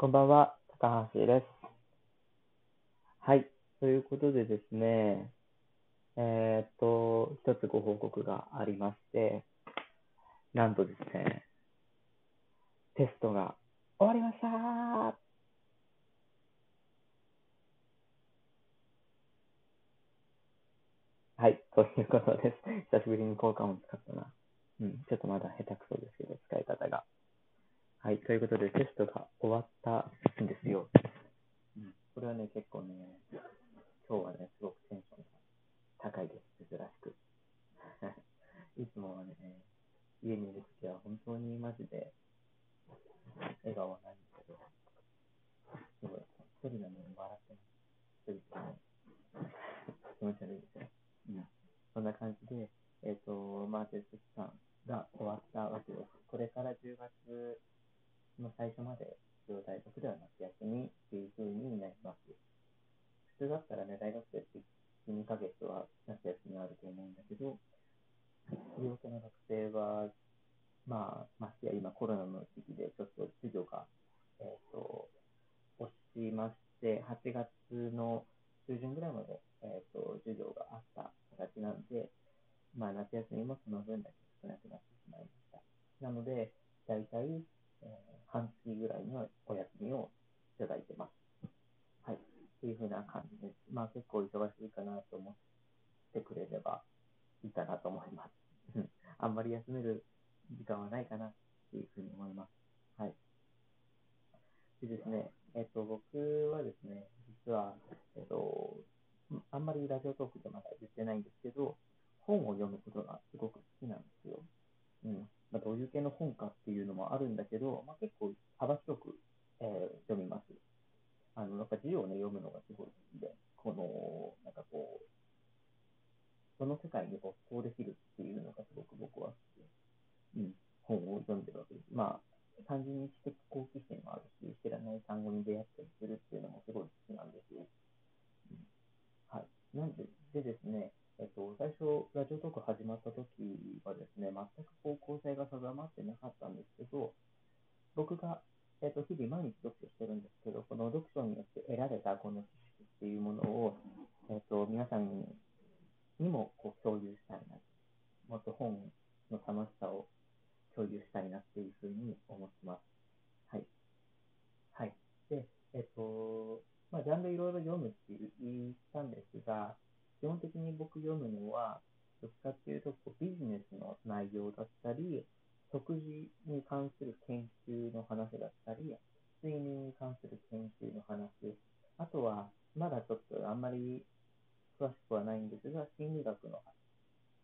こんばんは、高橋です。はい。ということでですね、えーっと、一つご報告がありまして、なんとですね、テストが終わりましたはい、ということです。久しぶりに効果音使ったな。うん、ちょっとまだ下手くそですけど、使い方が。はい、ということで、テストが終わったんですよ。うん、これはね、結構ね、今日はね、すごくテンションが高いです、珍しく。いつもはね、家にいるときは本当にマジで笑顔はないんですけど、すごい、一人なのに笑ってます。一人でね、気持ち悪いですよ。うん、そんな感じで、えっ、と、まあ、テスト期間が終わったわけです。これから10月の最初まで、一応大学では夏休みっていう風になります。普通だったらね、大学生って1、2ヶ月は夏休みあると思うんだけど、医療系の学生は、まあ、ましてや今コロナの時期でちょっと授業が、えっ、と、落ちまして、8月の中旬ぐらいまで、えっ、と、授業があった形なので、まあ、夏休みもその分だけ少なくなってしまいました。なので、大体、えー半月ぐらいのお休みをいただいてます。はい。っていう風な感じです。まあ、結構忙しいかなと思ってくれればいいかなと思います。うんあんまり休める時間はないかなっていうふうに思います。はい。でですね、えっ、と、僕はですね、実は、えっ、と、あんまりラジオトークでまだ言ってないんですけど、本を読むことがすごく好きなんですよ。うん。まあ、どういう系の本かっていうのもあるんだけど、まあ、結構幅広く、えー読みます。あの、なんか字をね、読むのがすごい好きで、この、なんかこう、その世界に没頭できるっていうのがすごく僕は好きで、うん、本を読んでるわけです。まあ、単純に知的好奇心もあるし、知らない単語に出会ったりするっていうのもすごい好きなんですよ。うん、はい。なんで、でですね、えっと、最初、ラジオトーク始まった時はですね、全く方向性が定まってなかったんですけど、僕が、えっと、日々毎日読書してるんですけど、この読書によって得られたこの知識っていうものを、えっと、皆さんににもこう共有したいな。もっと本の楽しさを共有したいなっていうふうに思ってます。はい。はい。で、えっと、まあ、ジャンルいろいろ読むって言ったんですが、基本的に僕読むのは、どっちかっていうと、ビジネスの内容だったり、食事に関する研究の話だったり、睡眠に関する研究の話、あとは、まだちょっとあんまり詳しくはないんですが、心理学の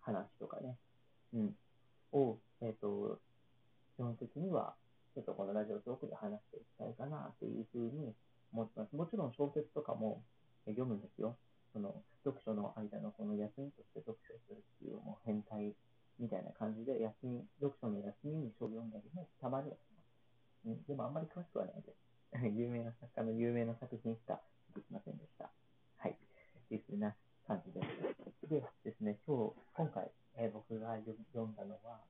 話とかね、うん、を、えっ、と、基本的には、ちょっとこのラジオトークで話していきたいかなというふうに思ってます。もちろん小説とかもえ読むんですよ。その、読書の間のこの休みとして読書するっていう、もう変態みたいな感じで、休み、読書の休みに書を読んだりもたまにはします。うん、でもあんまり詳しくはないです。有名な作家の有名な作品しかできませんでした。はい。っていうな感じです。でですね、今日、今回、えー僕が読読んだのは、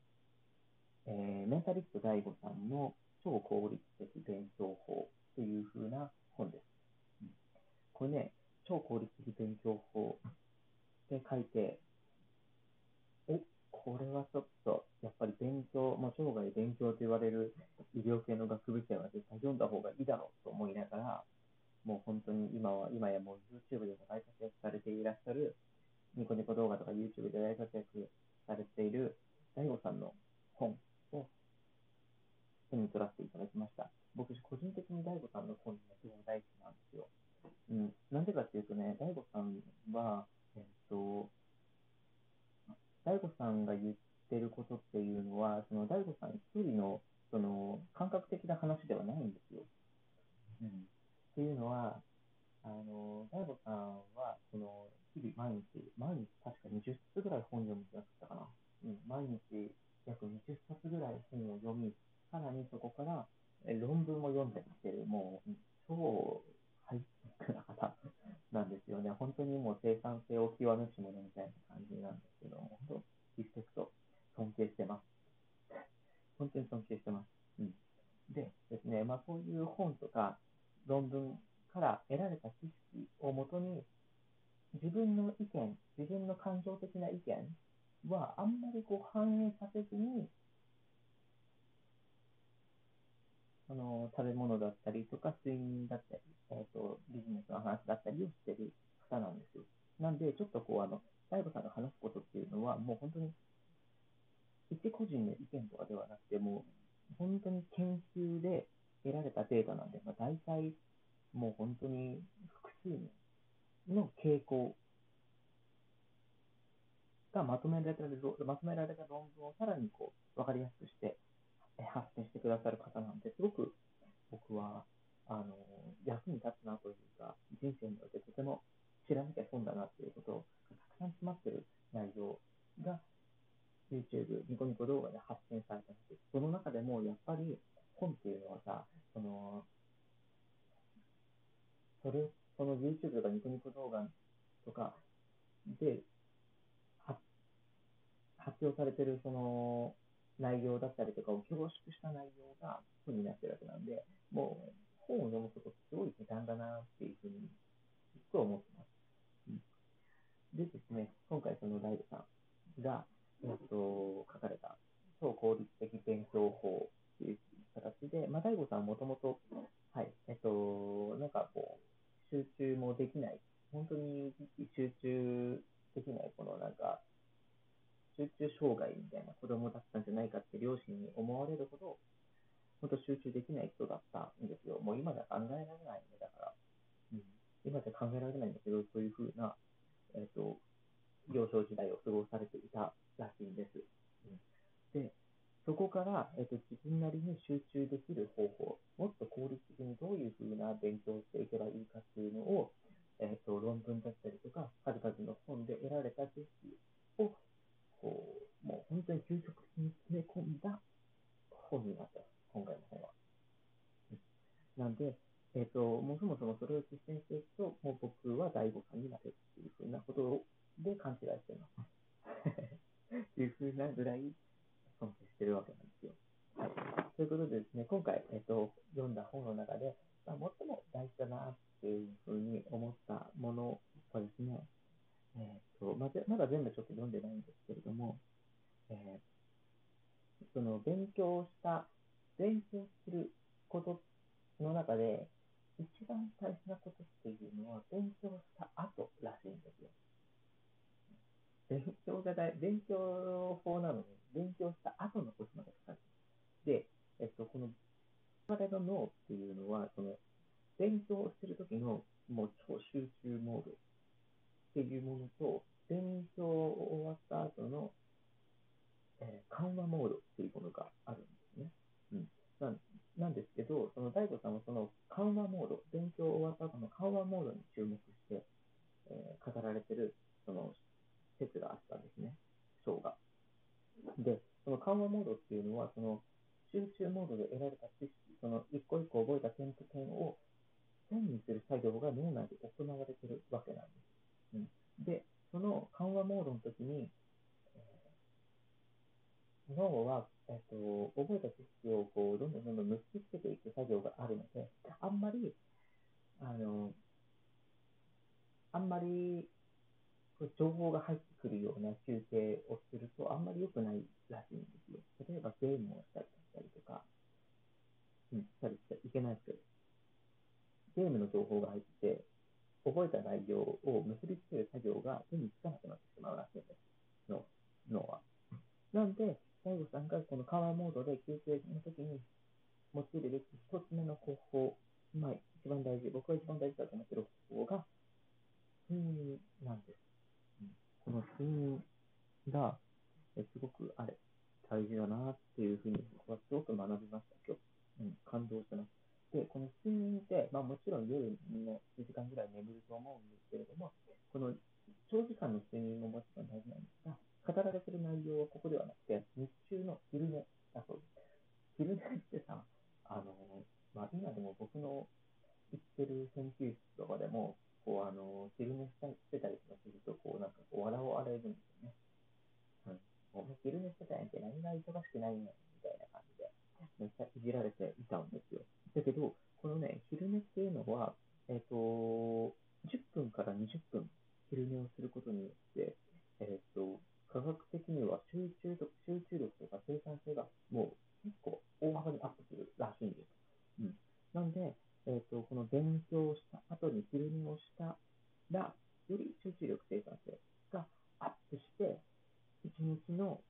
えーメンタリスト DAIGO さんの超効率的勉強法という風な本です。うんこれね、超効率的勉強法って書いて、お、これはちょっと、やっぱり勉強、もう生涯勉強と言われる医療系の学部生は絶対読んだ方がいいだろうと思いながら、もう本当に今は、今やもう YouTube でも大活躍されていらっしゃる、ニコニコ動画とか YouTube で大活躍されている DAIGO さんの本を手に取らせていただきました。僕、個人的に DAIGO さんの本ね、すごい大好きなんですよ。うん、なんでかっていうとね、DAIGO さんは、と、DAIGO さんが言ってることっていうのは、その DAIGO さん一人の、その、感覚的な話ではないんですよ。うん。っていうのは、あの、DAIGO さんは、その、日々毎日、毎日確か20冊ぐらい本読むんじゃなかったかな。うん、毎日約20冊ぐらい本を読み、さらにそこからえ論文も読んだりしてる、もう、超ハイテクな方なんですよね。本当にもう生産性を極めし者みたいな感じなんですけど、本当、リスペクト、尊敬してます。本当に尊敬してます。うん。で、ですね、まあ、そういう本とか論文から得られた知識をもとに、自分の意見、自分の感情的な意見はあんまりこう反映させずに、あの食べ物だったりとか、睡眠だったり、えーと、ビジネスの話だったりをしてる方なんですよ。なんで、ちょっとこう、あの、大悟さんが話すことっていうのは、もう本当に、一個人の意見とかではなくて、もう、本当に研究で得られたデータなんで、まあ、大体、もう本当に複数の傾向がまとめられたまとめられた論文をさらにこう分かりやすくして発信してくださる方なんで、すごく僕はあの役に立つなというか、人生においてとても知らなきゃ損だなっていうことがたくさん詰まってる内容が YouTube、ニコニコ動画で発信されたんです。その中でもやっぱり本っていうのはさ、そのそれ、その YouTube とかニコニコ動画とかで発表されてるその内容だったりとかを凝縮した内容が本になってるわけなんで、もう本を読むことってすごい時短だなっていうふうに、すっごい思ってます。うん、でですね、今回そのライブさんが、えっと、書かれた超効率的勉強法っていう形で、まあ、大悟さんもともと、はい、えっと、なんかこう、集中もできない、本当に集中できない、このなんか、集中障害みたいな子供だったんじゃないかって両親に思われるほど、本当集中できない人だったんですよ。もう今じゃ考えられないんで、だから。うん、今じゃ考えられないんだけど、そういうふうな、えっ、ー、と、幼少時代を過ごされていたらしいんです。うん、で、そこから、えっ、ー、と、自分なりに集中できる方法、もっと効率的にどういうふうな勉強をしていけばいいかっていうのを、えっ、ー、と、論文だったりとか、数々の本で得られた知識をこう、もう本当に究極的に詰め込んだ本になった今回の本は。なんで、えっ、ー、と、もうそもそもそれを実践していくと、もう僕は第五感になれるっていうふうなことで勘違いしてます。っていうふうなぐらい尊敬してるわけなんですよ。はい。ということでですね、今回、えっ、と、読んだ本の中で、まあ、最も大事だなっていうふうに思ったものはですね、えーとままだ全部ちょっと読んでないんですけれども、えー、その勉強した、勉強することの中で、一番大事なことっていうのは、勉強した後らしいんですよ。勉強が大、勉強法なのに、勉強した後のことまで書かれてで、えっと、この、我々の脳っていうのは、その、勉強してる時の、もう超集中モードっていうものと、勉強終わった後の、えー、緩和モードっていうものがあるんですね。うん、ななんですけど、その大悟さんはその緩和モード、勉強終わった後の緩和モードに注目して、えー、語られてるその説があったんですね、章が。で、その緩和モードっていうのは、その集中モードで得られた知識、その一個一個覚えた点と点を線にする作業が脳内で行われているわけなんです。うん、で、そ緩和モードの時に、えー、脳は、えーと、覚えた知識をこうどんどんどんどん結びつけていく作業があるので、あんまり、あの、あんまり情報が入ってくるような休憩をするとあんまり良くないらしいんですよ。例えばゲームをしたりだったりとか、うん、したりしちゃいけないですけど、ゲームの情報が入って、覚えた内容を結びつける作業が手につかなくなってしまうらしいんです、の脳は。なんで、大悟さんがこのカワーモードで休憩の時に用いるべき一つ目の方法、まあ、一番大事、僕が一番大事だと思っている方法が、睡眠なんです。この睡眠が、えすごくあれ、大事だなっていうふうに僕はすごく学びました、今日。うん、感動してます。で、この睡眠って、まあ、もちろん夜の1時間ぐらい眠ると思うんですけれども、この長時間の睡眠ももちろん大事なんですが、語られてる内容はここではなくて、日中の昼寝だそうです。昼寝ってさ、あの、まあ、今でも僕の行ってる研究室とかでも、こう、あの、昼寝したりしてたりとかすると、こう、なんか、こう、笑われるんですよね。うん。もう昼寝してたんやんけ、何が忙しくないんやみたいな感じで。めっちゃいじられていたんですよ。だけど、このね、昼寝っていうのは、えっ、と、10分から20分昼寝をすることによって、えっ、と、科学的には集中と集中力とか生産性がもう結構大幅にアップするらしいんです。うん。なんで、えっ、と、この勉強した後に昼寝をしたら、より集中力、生産性がアップして、一日の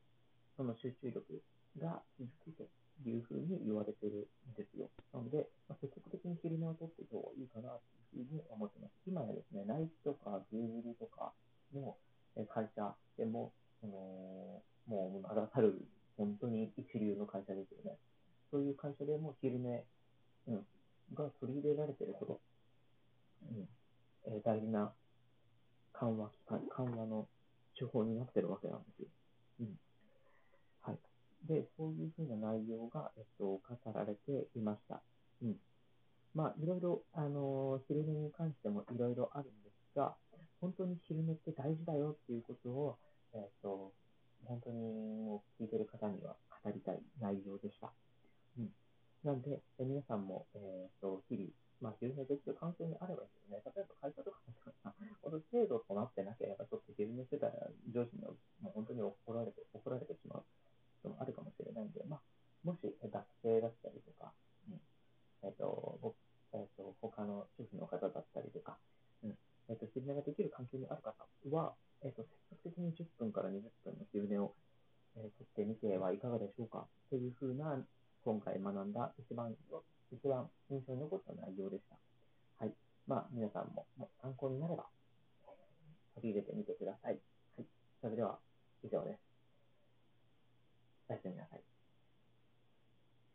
その集中力が続くというふうに言われてるんですよ。なので、まあ、積極的に昼寝をとっていった方がいいかなというふうに思ってます。今やですね、ナイキとか Google とかのえ会社でも、そのもう名だたる本当に一流の会社ですよね。そういう会社でも昼寝、うん、が取り入れられているほど、うんえー大事な緩和、の手法になってるわけなんですよ。うん。はい。で、そういうふうな内容が、えっと、語られていました。うん。まあ、いろいろ、あのー昼寝に関してもいろいろあるんですが、本当に昼寝って大事だよっていうことを、えっと、本当にもう聞いてる方には語りたい内容でした。うん。なんで、え皆さんも、えっと、日々、まあ、昼寝できる環境にあればいいですね。例えば会社とかだったら、この制度となってなければ、ちょっと昼寝してたら、上司にもう本当に怒られて、怒られてしまうこともあるかもしれないんで、まあ、もしえ学生だったりとか、うん、えっ、と、えっ、と、他の主婦の方だったりとか、うん、えっ、と、昼寝ができる環境にある方は、えっ、と、